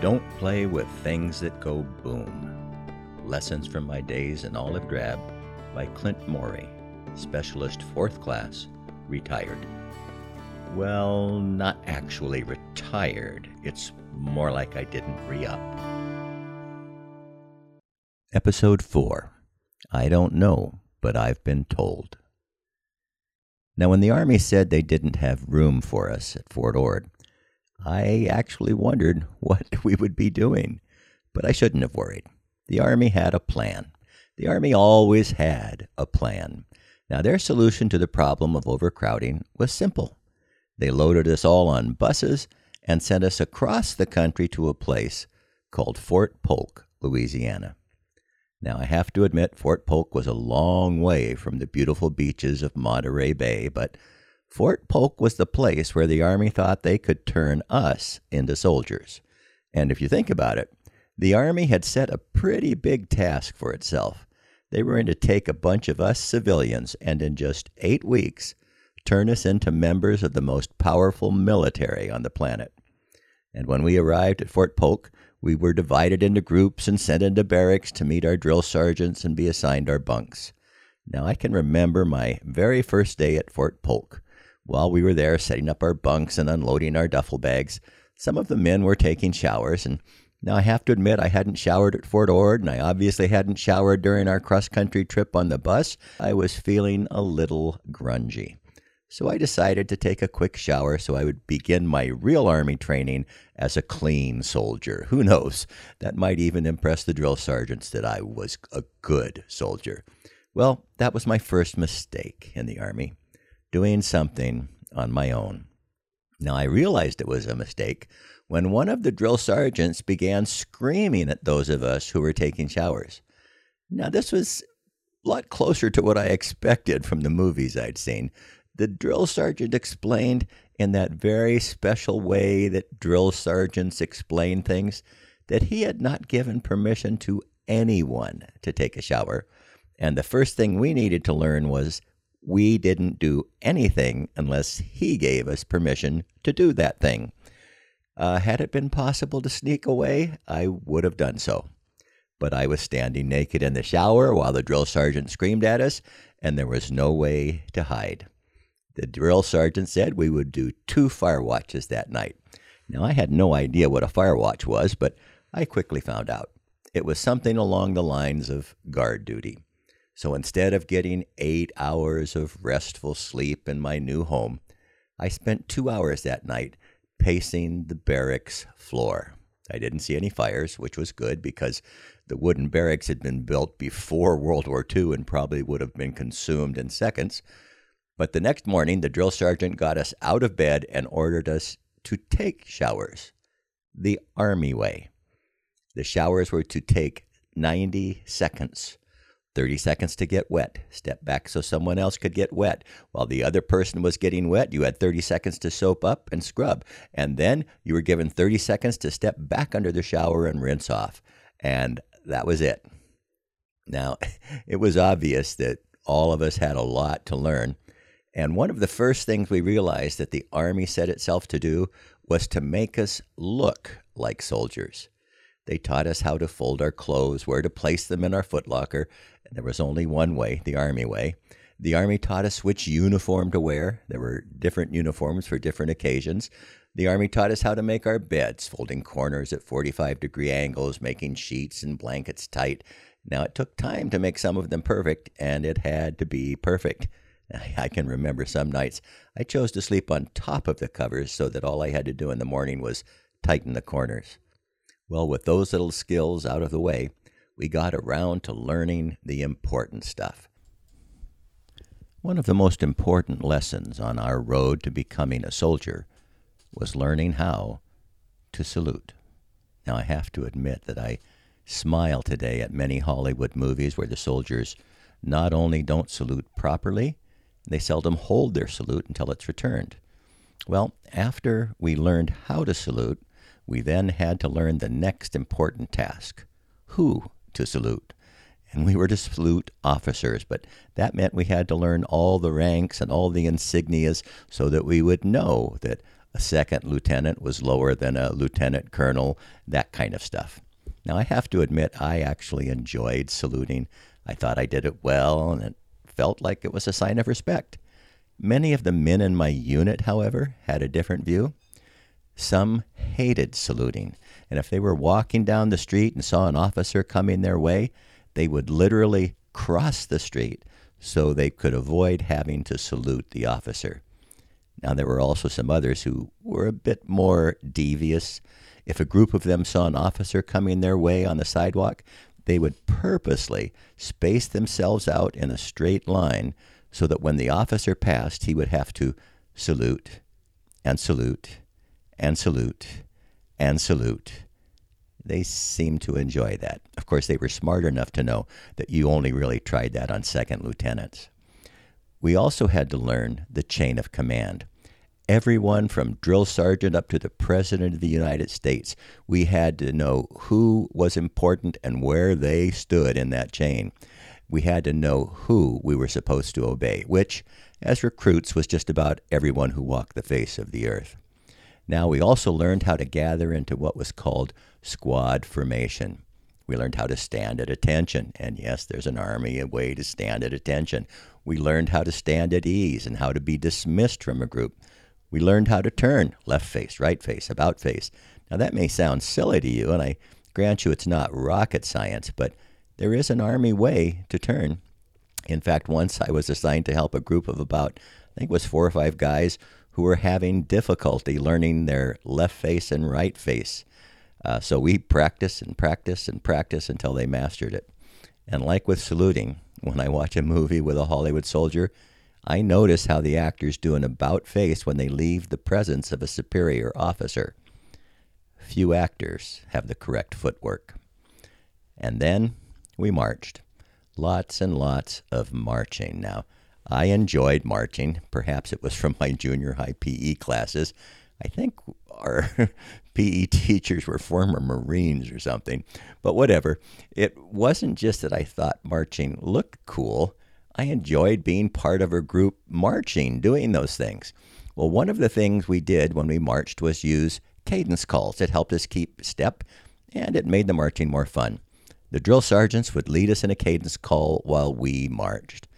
Don't play with things that go boom. Lessons from my days in olive drab by Clint Morey, specialist fourth class, retired. Well, not actually retired. It's more like I didn't re up. Episode 4 I Don't Know, but I've Been Told. Now, when the Army said they didn't have room for us at Fort Ord, I actually wondered what we would be doing. But I shouldn't have worried. The Army had a plan. The Army always had a plan. Now, their solution to the problem of overcrowding was simple. They loaded us all on buses and sent us across the country to a place called Fort Polk, Louisiana. Now, I have to admit, Fort Polk was a long way from the beautiful beaches of Monterey Bay, but Fort Polk was the place where the Army thought they could turn us into soldiers. And if you think about it, the Army had set a pretty big task for itself. They were going to take a bunch of us civilians and in just eight weeks turn us into members of the most powerful military on the planet. And when we arrived at Fort Polk, we were divided into groups and sent into barracks to meet our drill sergeants and be assigned our bunks. Now, I can remember my very first day at Fort Polk. While we were there setting up our bunks and unloading our duffel bags, some of the men were taking showers. And now I have to admit, I hadn't showered at Fort Ord, and I obviously hadn't showered during our cross country trip on the bus. I was feeling a little grungy. So I decided to take a quick shower so I would begin my real Army training as a clean soldier. Who knows? That might even impress the drill sergeants that I was a good soldier. Well, that was my first mistake in the Army doing something on my own. Now, I realized it was a mistake when one of the drill sergeants began screaming at those of us who were taking showers. Now, this was a lot closer to what I expected from the movies I'd seen. The drill sergeant explained in that very special way that drill sergeants explain things that he had not given permission to anyone to take a shower. And the first thing we needed to learn was we didn't do anything unless he gave us permission to do that thing. Uh, had it been possible to sneak away, I would have done so. But I was standing naked in the shower while the drill sergeant screamed at us, and there was no way to hide. The drill sergeant said we would do two fire watches that night. Now, I had no idea what a fire watch was, but I quickly found out. It was something along the lines of guard duty. So instead of getting eight hours of restful sleep in my new home, I spent two hours that night pacing the barracks floor. I didn't see any fires, which was good because the wooden barracks had been built before World War II and probably would have been consumed in seconds. But the next morning, the drill sergeant got us out of bed and ordered us to take showers the Army way. The showers were to take 90 seconds. 30 seconds to get wet. Step back so someone else could get wet. While the other person was getting wet, you had 30 seconds to soap up and scrub. And then you were given 30 seconds to step back under the shower and rinse off. And that was it. Now, it was obvious that all of us had a lot to learn. And one of the first things we realized that the Army set itself to do was to make us look like soldiers. They taught us how to fold our clothes, where to place them in our footlocker, And there was only one way, the Army way. The Army taught us which uniform to wear. There were different uniforms for different occasions. The Army taught us how to make our beds, folding corners at 45 degree angles, making sheets and blankets tight. Now, it took time to make some of them perfect, and it had to be perfect. I can remember some nights I chose to sleep on top of the covers so that all I had to do in the morning was tighten the corners. Well, with those little skills out of the way, we got around to learning the important stuff. One of the most important lessons on our road to becoming a soldier was learning how to salute. Now, I have to admit that I smile today at many Hollywood movies where the soldiers not only don't salute properly, they seldom hold their salute until it's returned. Well, after we learned how to salute, we then had to learn the next important task who to salute. And we were to salute officers, but that meant we had to learn all the ranks and all the insignias so that we would know that A second lieutenant was lower than a lieutenant colonel, that kind of stuff. Now, I have to admit, I actually enjoyed saluting. I thought I did it well, and it felt like it was a sign of respect. Many of the men in my unit, however, had a different view. Some hated saluting, and if they were walking down the street and saw an officer coming their way, they would literally cross the street so they could avoid having to salute the officer. Now, there were also some others who were a bit more devious. If a group of them saw an officer coming their way on the sidewalk, they would purposely space themselves out in a straight line so that when the officer passed, he would have to salute and salute and salute and salute. They seemed to enjoy that. Of course, they were smart enough to know that you only really tried that on second lieutenants. We also had to learn the chain of command. Everyone from drill sergeant up to the President of the United States, we had to know who was important and where they stood in that chain. We had to know who we were supposed to obey, which, as recruits, was just about everyone who walked the face of the earth. Now, we also learned how to gather into what was called squad formation. We learned how to stand at attention. And yes, there's an army a way to stand at attention. We learned how to stand at ease and how to be dismissed from a group. We learned how to turn left face, right face, about face. Now, that may sound silly to you, and I grant you it's not rocket science, but there is an army way to turn. In fact, once I was assigned to help a group of about, I think it was four or five guys who were having difficulty learning their left face and right face. Uh, so we practice and practice and practice until they mastered it. And like with saluting, when I watch a movie with a Hollywood soldier, I notice how the actors do an about face when they leave the presence of a superior officer. Few actors have the correct footwork. And then we marched. Lots and lots of marching. Now, I enjoyed marching. Perhaps it was from my junior high PE classes. I think our PE teachers were former Marines or something. But whatever. It wasn't just that I thought marching looked cool. I enjoyed being part of a group marching, doing those things. Well, one of the things we did when we marched was use cadence calls. It helped us keep step and it made the marching more fun. The drill sergeants would lead us in a cadence call while we marched.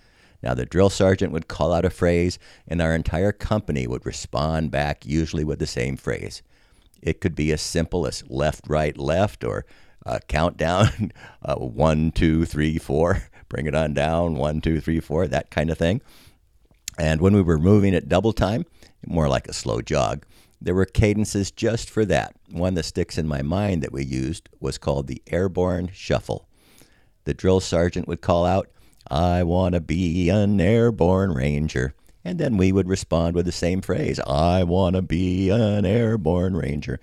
Now, the drill sergeant would call out a phrase, and our entire company would respond back, usually with the same phrase. It could be as simple as left, right, left, or uh, countdown uh, one, two, three, four, bring it on down, one, two, three, four, that kind of thing. And when we were moving at double time, more like a slow jog, there were cadences just for that. One that sticks in my mind that we used was called the airborne shuffle. The drill sergeant would call out, I want to be an airborne ranger. And then we would respond with the same phrase I want to be an airborne ranger.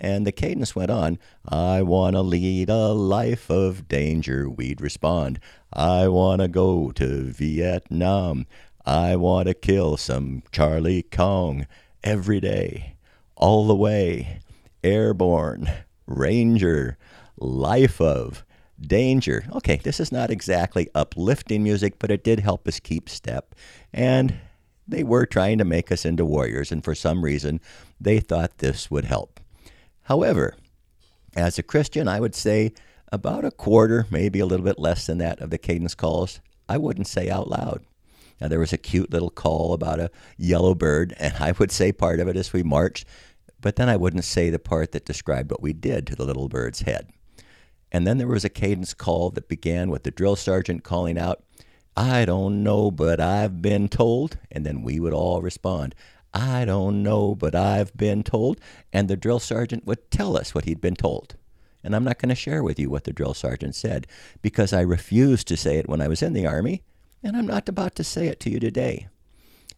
And the cadence went on I want to lead a life of danger. We'd respond I want to go to Vietnam. I want to kill some Charlie Cong every day, all the way. Airborne, Ranger, Life of, Danger. Okay, this is not exactly uplifting music, but it did help us keep step. And they were trying to make us into warriors, and for some reason, they thought this would help. However, as a Christian, I would say about a quarter, maybe a little bit less than that, of the cadence calls I wouldn't say out loud. Now, there was a cute little call about a yellow bird, and I would say part of it as we marched, but then I wouldn't say the part that described what we did to the little bird's head. And then there was a cadence call that began with the drill sergeant calling out, I don't know, but I've been told. And then we would all respond, I don't know, but I've been told. And the drill sergeant would tell us what he'd been told. And I'm not going to share with you what the drill sergeant said because I refused to say it when I was in the Army, and I'm not about to say it to you today.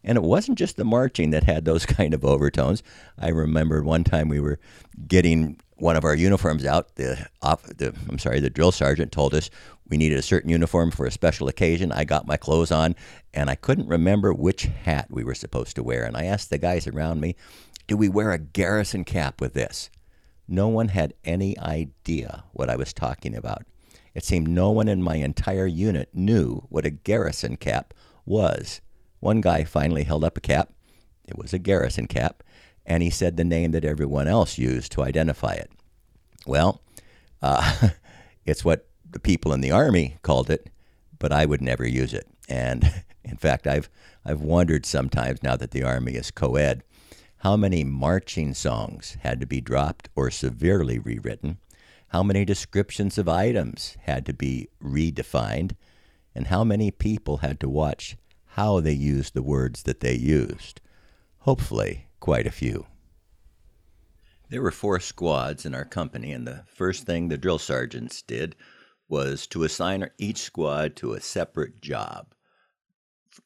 And it wasn't just the marching that had those kind of overtones. I remember one time we were getting one of our uniforms out. The, the I'm sorry, the drill sergeant told us we needed a certain uniform for a special occasion. I got my clothes on, and I couldn't remember which hat we were supposed to wear. And I asked the guys around me, Do we wear a garrison cap with this? No one had any idea what I was talking about. It seemed no one in my entire unit knew what a garrison cap was. One guy finally held up a cap. It was a garrison cap. And he said the name that everyone else used to identify it. Well, uh, it's what the people in the army called it, but I would never use it. And in fact, I've I've wondered sometimes now that the army is co-ed, how many marching songs had to be dropped or severely rewritten, how many descriptions of items had to be redefined, and how many people had to watch how they used the words that they used. Hopefully, quite a few. There were four squads in our company, and the first thing the drill sergeants did was to assign each squad to a separate job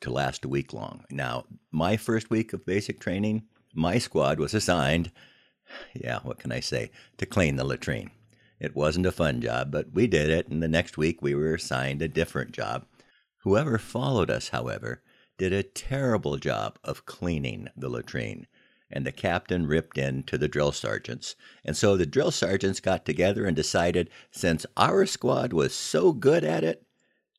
to last a week long. Now, my first week of basic training, my squad was assigned, yeah, what can I say, to clean the latrine. It wasn't a fun job, but we did it, and the next week we were assigned a different job. Whoever followed us, however, did a terrible job of cleaning the latrine, and the captain ripped in to the drill sergeants. And so the drill sergeants got together and decided since our squad was so good at it,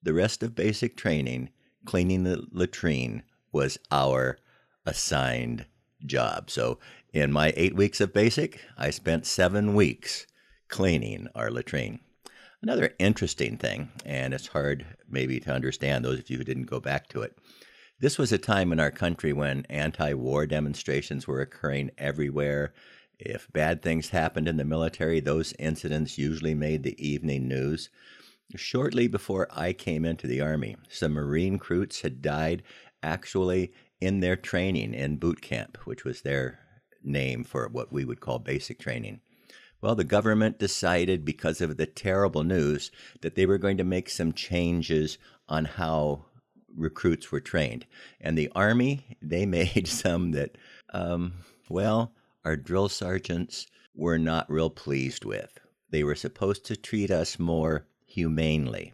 the rest of basic training, cleaning the latrine, was our assigned job. So in my eight weeks of basic, I spent seven weeks cleaning our latrine. Another interesting thing, and it's hard maybe to understand those of you who didn't go back to it. This was a time in our country when anti war demonstrations were occurring everywhere. If bad things happened in the military, those incidents usually made the evening news. Shortly before I came into the Army, some Marine recruits had died actually in their training in boot camp, which was their name for what we would call basic training. Well, the government decided because of the terrible news that they were going to make some changes on how recruits were trained. And the Army, they made some that, um, well, our drill sergeants were not real pleased with. They were supposed to treat us more humanely.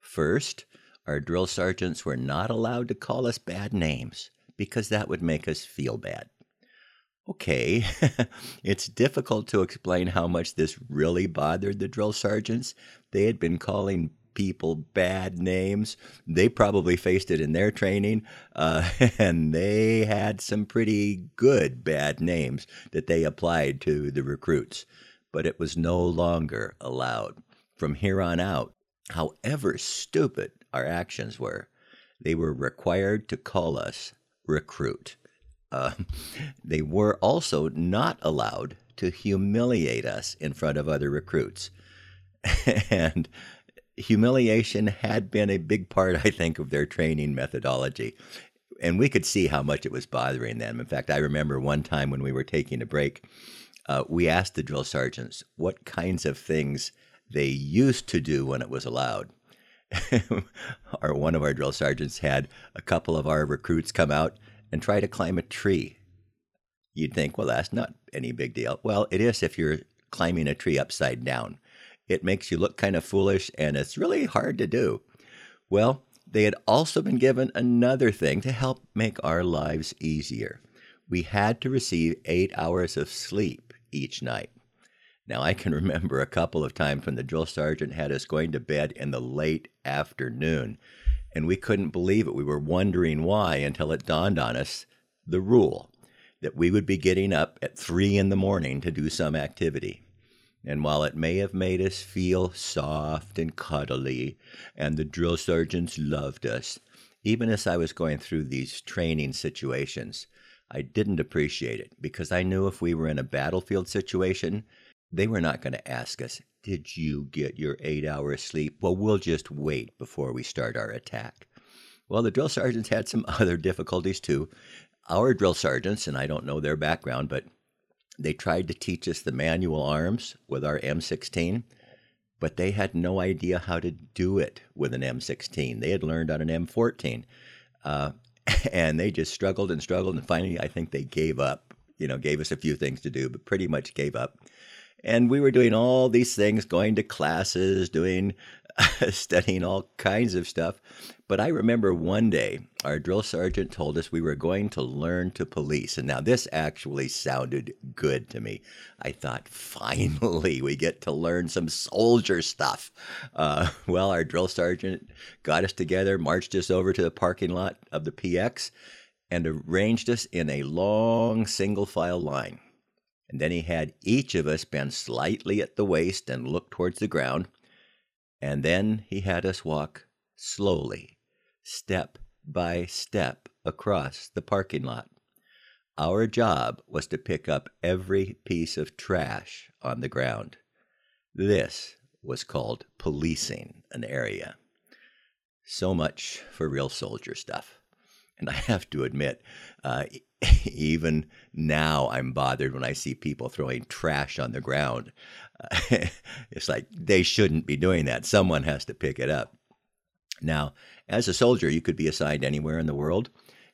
First, our drill sergeants were not allowed to call us bad names because that would make us feel bad. Okay, it's difficult to explain how much this really bothered the drill sergeants. They had been calling people bad names. They probably faced it in their training, uh, and they had some pretty good bad names that they applied to the recruits. But it was no longer allowed. From here on out, however stupid our actions were, they were required to call us recruit. Uh, they were also not allowed to humiliate us in front of other recruits. and humiliation had been a big part, I think, of their training methodology. And we could see how much it was bothering them. In fact, I remember one time when we were taking a break, uh, we asked the drill sergeants what kinds of things they used to do when it was allowed. our one of our drill sergeants had a couple of our recruits come out and try to climb a tree. You'd think, well, that's not any big deal. Well, it is if you're climbing a tree upside down. It makes you look kind of foolish, and it's really hard to do. Well, they had also been given another thing to help make our lives easier. We had to receive eight hours of sleep each night. Now, I can remember a couple of times when the drill sergeant had us going to bed in the late afternoon, and we couldn't believe it. We were wondering why until it dawned on us the rule that we would be getting up at three in the morning to do some activity. And while it may have made us feel soft and cuddly, and the drill sergeants loved us, even as I was going through these training situations, I didn't appreciate it because I knew if we were in a battlefield situation, they were not going to ask us, Did you get your eight hours sleep? Well, we'll just wait before we start our attack. Well, the drill sergeants had some other difficulties too. Our drill sergeants, and I don't know their background, but they tried to teach us the manual arms with our M16, but they had no idea how to do it with an M16. They had learned on an M14. Uh, and they just struggled and struggled. And finally, I think they gave up, you know, gave us a few things to do, but pretty much gave up. And we were doing all these things, going to classes, doing studying all kinds of stuff. But I remember one day our drill sergeant told us we were going to learn to police. And now this actually sounded good to me. I thought, finally, we get to learn some soldier stuff. Uh, well, our drill sergeant got us together, marched us over to the parking lot of the PX. and arranged us in a long single file line. And then he had each of us bend slightly at the waist and look towards the ground. And then he had us walk slowly, step by step, across the parking lot. Our job was to pick up every piece of trash on the ground. This was called policing an area. So much for real soldier stuff. And I have to admit, uh, even now I'm bothered when I see people throwing trash on the ground. It's like they shouldn't be doing that. Someone has to pick it up. Now, as a soldier, you could be assigned anywhere in the world.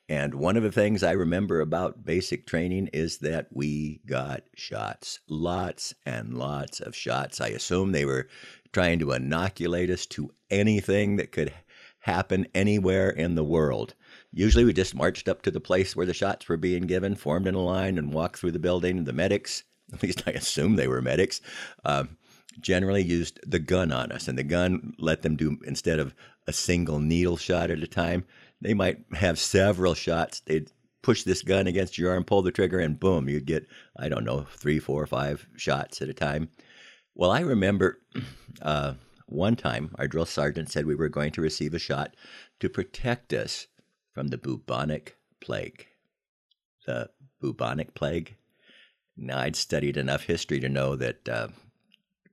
And one of the things I remember about basic training is that we got shots, lots and lots of shots. I assume they were trying to inoculate us to anything that could happen anywhere in the world. Usually we just marched up to the place where the shots were being given, formed in a line, and walked through the building. The medics, at least I assume they were medics, um, generally used the gun on us. And the gun let them do, instead of a single needle shot at a time, they might have several shots. They'd push this gun against your arm, pull the trigger, and boom, you'd get, I don't know, three, four, five shots at a time. Well, I remember uh, one time our drill sergeant said we were going to receive a shot to protect us from the bubonic plague. The bubonic plague? Now, I'd studied enough history to know that uh,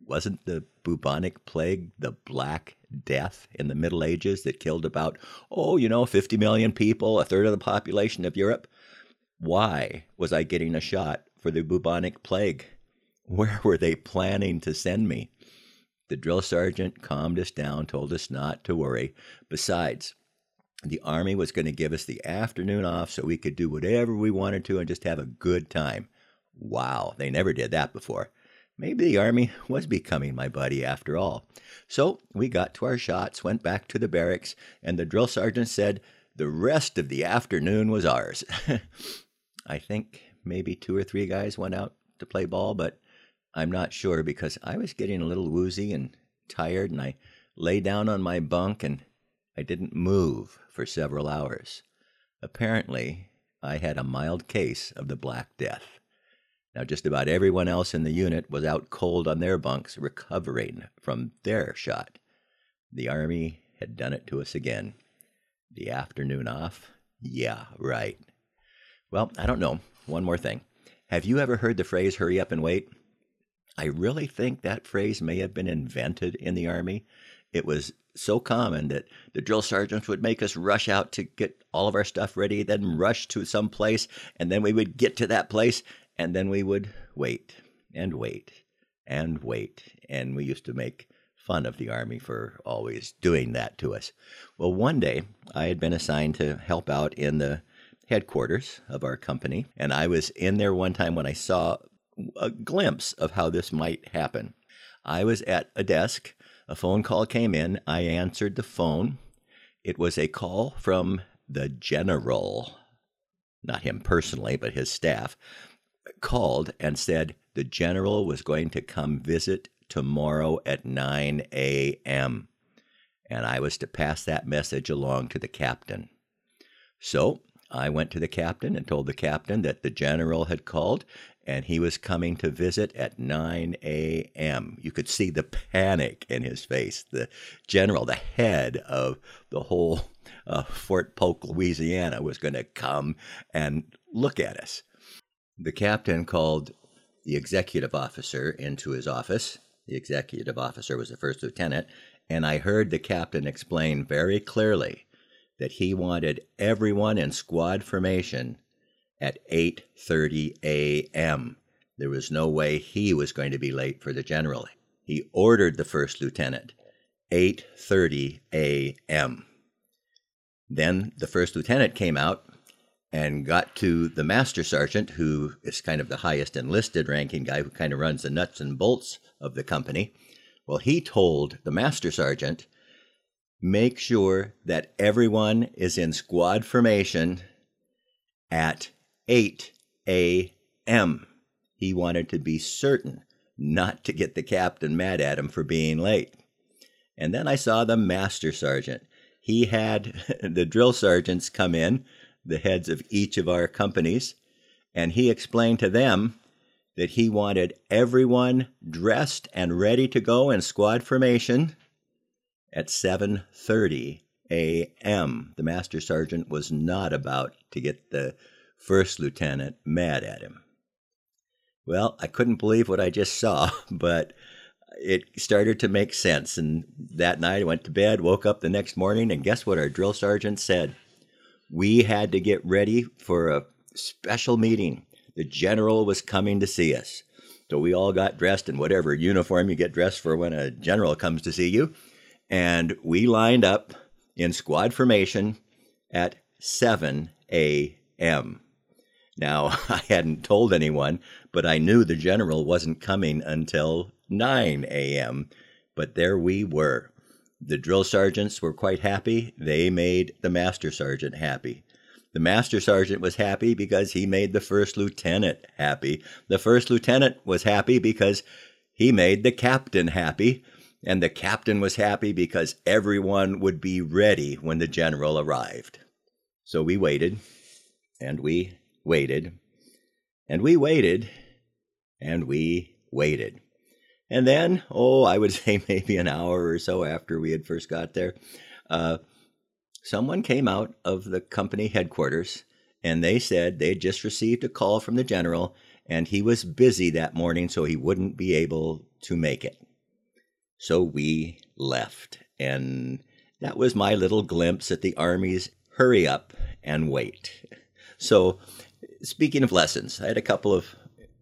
wasn't the bubonic plague the Black Death in the Middle Ages that killed about, oh, you know, 50 million people, a third of the population of Europe? Why was I getting a shot for the bubonic plague? Where were they planning to send me? The drill sergeant calmed us down, told us not to worry. Besides, the Army was going to give us the afternoon off so we could do whatever we wanted to and just have a good time. Wow, they never did that before. Maybe the Army was becoming my buddy after all. So we got to our shots, went back to the barracks, and the drill sergeant said the rest of the afternoon was ours. I think maybe two or three guys went out to play ball, but I'm not sure because I was getting a little woozy and tired, and I lay down on my bunk and I didn't move for several hours. Apparently, I had a mild case of the Black Death. Now, just about everyone else in the unit was out cold on their bunks, recovering from their shot. The Army had done it to us again. The afternoon off? Yeah, right. Well, I don't know. One more thing. Have you ever heard the phrase hurry up and wait? I really think that phrase may have been invented in the Army. It was so common that the drill sergeants would make us rush out to get all of our stuff ready, then rush to some place, and then we would get to that place, and then we would wait and wait and wait. And we used to make fun of the Army for always doing that to us. Well, one day I had been assigned to help out in the headquarters of our company, and I was in there one time when I saw a glimpse of how this might happen. I was at a desk. A phone call came in. I answered the phone. It was a call from the general, not him personally, but his staff, called and said the general was going to come visit tomorrow at 9 a.m. And I was to pass that message along to the captain. So I went to the captain and told the captain that the general had called and he was coming to visit at 9 a.m. You could see the panic in his face. The general, the head of the whole uh, Fort Polk, Louisiana, was going to come and look at us. The captain called the executive officer into his office. The executive officer was the first lieutenant, and I heard the captain explain very clearly that he wanted everyone in squad formation at 8:30 a.m. There was no way he was going to be late for the general. He ordered the first lieutenant 8:30 a.m. Then the first lieutenant came out and got to the master sergeant, who is kind of the highest enlisted ranking guy who kind of runs the nuts and bolts of the company. Well, he told the master sergeant, make sure that everyone is in squad formation at 8 a.m. He wanted to be certain not to get the captain mad at him for being late. And then I saw the master sergeant. He had the drill sergeants come in, the heads of each of our companies, and he explained to them that he wanted everyone dressed and ready to go in squad formation at 7:30 a.m. The master sergeant was not about to get the first lieutenant mad at him. Well, I couldn't believe what I just saw, but it started to make sense. And that night I went to bed, woke up the next morning, and guess what our drill sergeant said? We had to get ready for a special meeting. The general was coming to see us. So we all got dressed in whatever uniform you get dressed for when a general comes to see you. And we lined up in squad formation at 7 a.m. Now, I hadn't told anyone, but I knew the general wasn't coming until 9 a.m. But there we were. The drill sergeants were quite happy. They made the master sergeant happy. The master sergeant was happy because he made the first lieutenant happy. The first lieutenant was happy because he made the captain happy. And the captain was happy because everyone would be ready when the general arrived. So we waited, and we waited, and we waited, and we waited. And then, oh, I would say maybe an hour or so after we had first got there, uh, someone came out of the company headquarters and they said they had just received a call from the general and he was busy that morning, so he wouldn't be able to make it. So we left. And that was my little glimpse at the Army's hurry up and wait. So, speaking of lessons, I had a couple of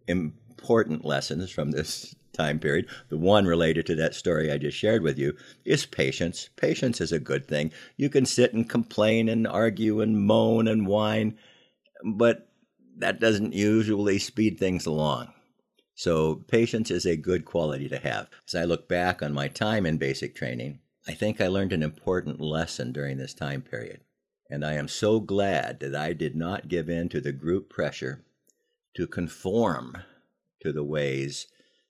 important lessons from this time period. The one related to that story I just shared with you is patience. Patience is a good thing. You can sit and complain and argue and moan and whine, but that doesn't usually speed things along. So, patience is a good quality to have. As I look back on my time in basic training, I think I learned an important lesson during this time period. And I am so glad that I did not give in to the group pressure to conform to the ways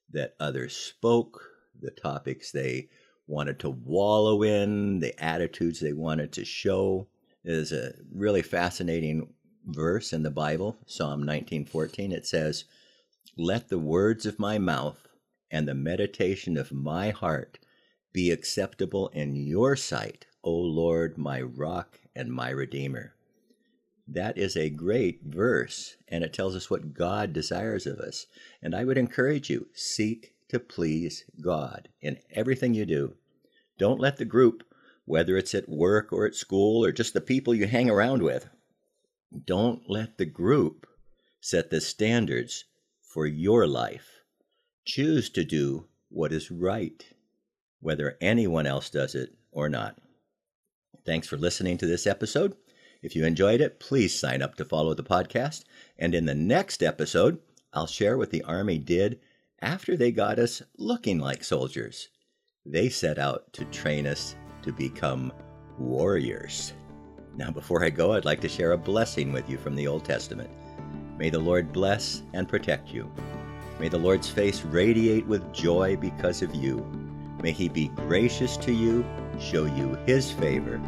that others spoke, the topics they wanted to wallow in, the attitudes they wanted to show. There's a really fascinating verse in the Bible, Psalm 19:14. It says, let the words of my mouth and the meditation of my heart be acceptable in your sight, O Lord, my rock and my redeemer. That is a great verse, and it tells us what God desires of us. And I would encourage you seek to please God in everything you do. Don't let the group, whether it's at work or at school or just the people you hang around with, don't let the group set the standards for your life. Choose to do what is right, whether anyone else does it or not. Thanks for listening to this episode. If you enjoyed it, please sign up to follow the podcast. And in the next episode, I'll share what the Army did after they got us looking like soldiers. They set out to train us to become warriors. Now, before I go, I'd like to share a blessing with you from the Old Testament. May the Lord bless and protect you. May the Lord's face radiate with joy because of you. May he be gracious to you, show you his favor,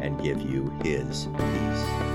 and give you his peace.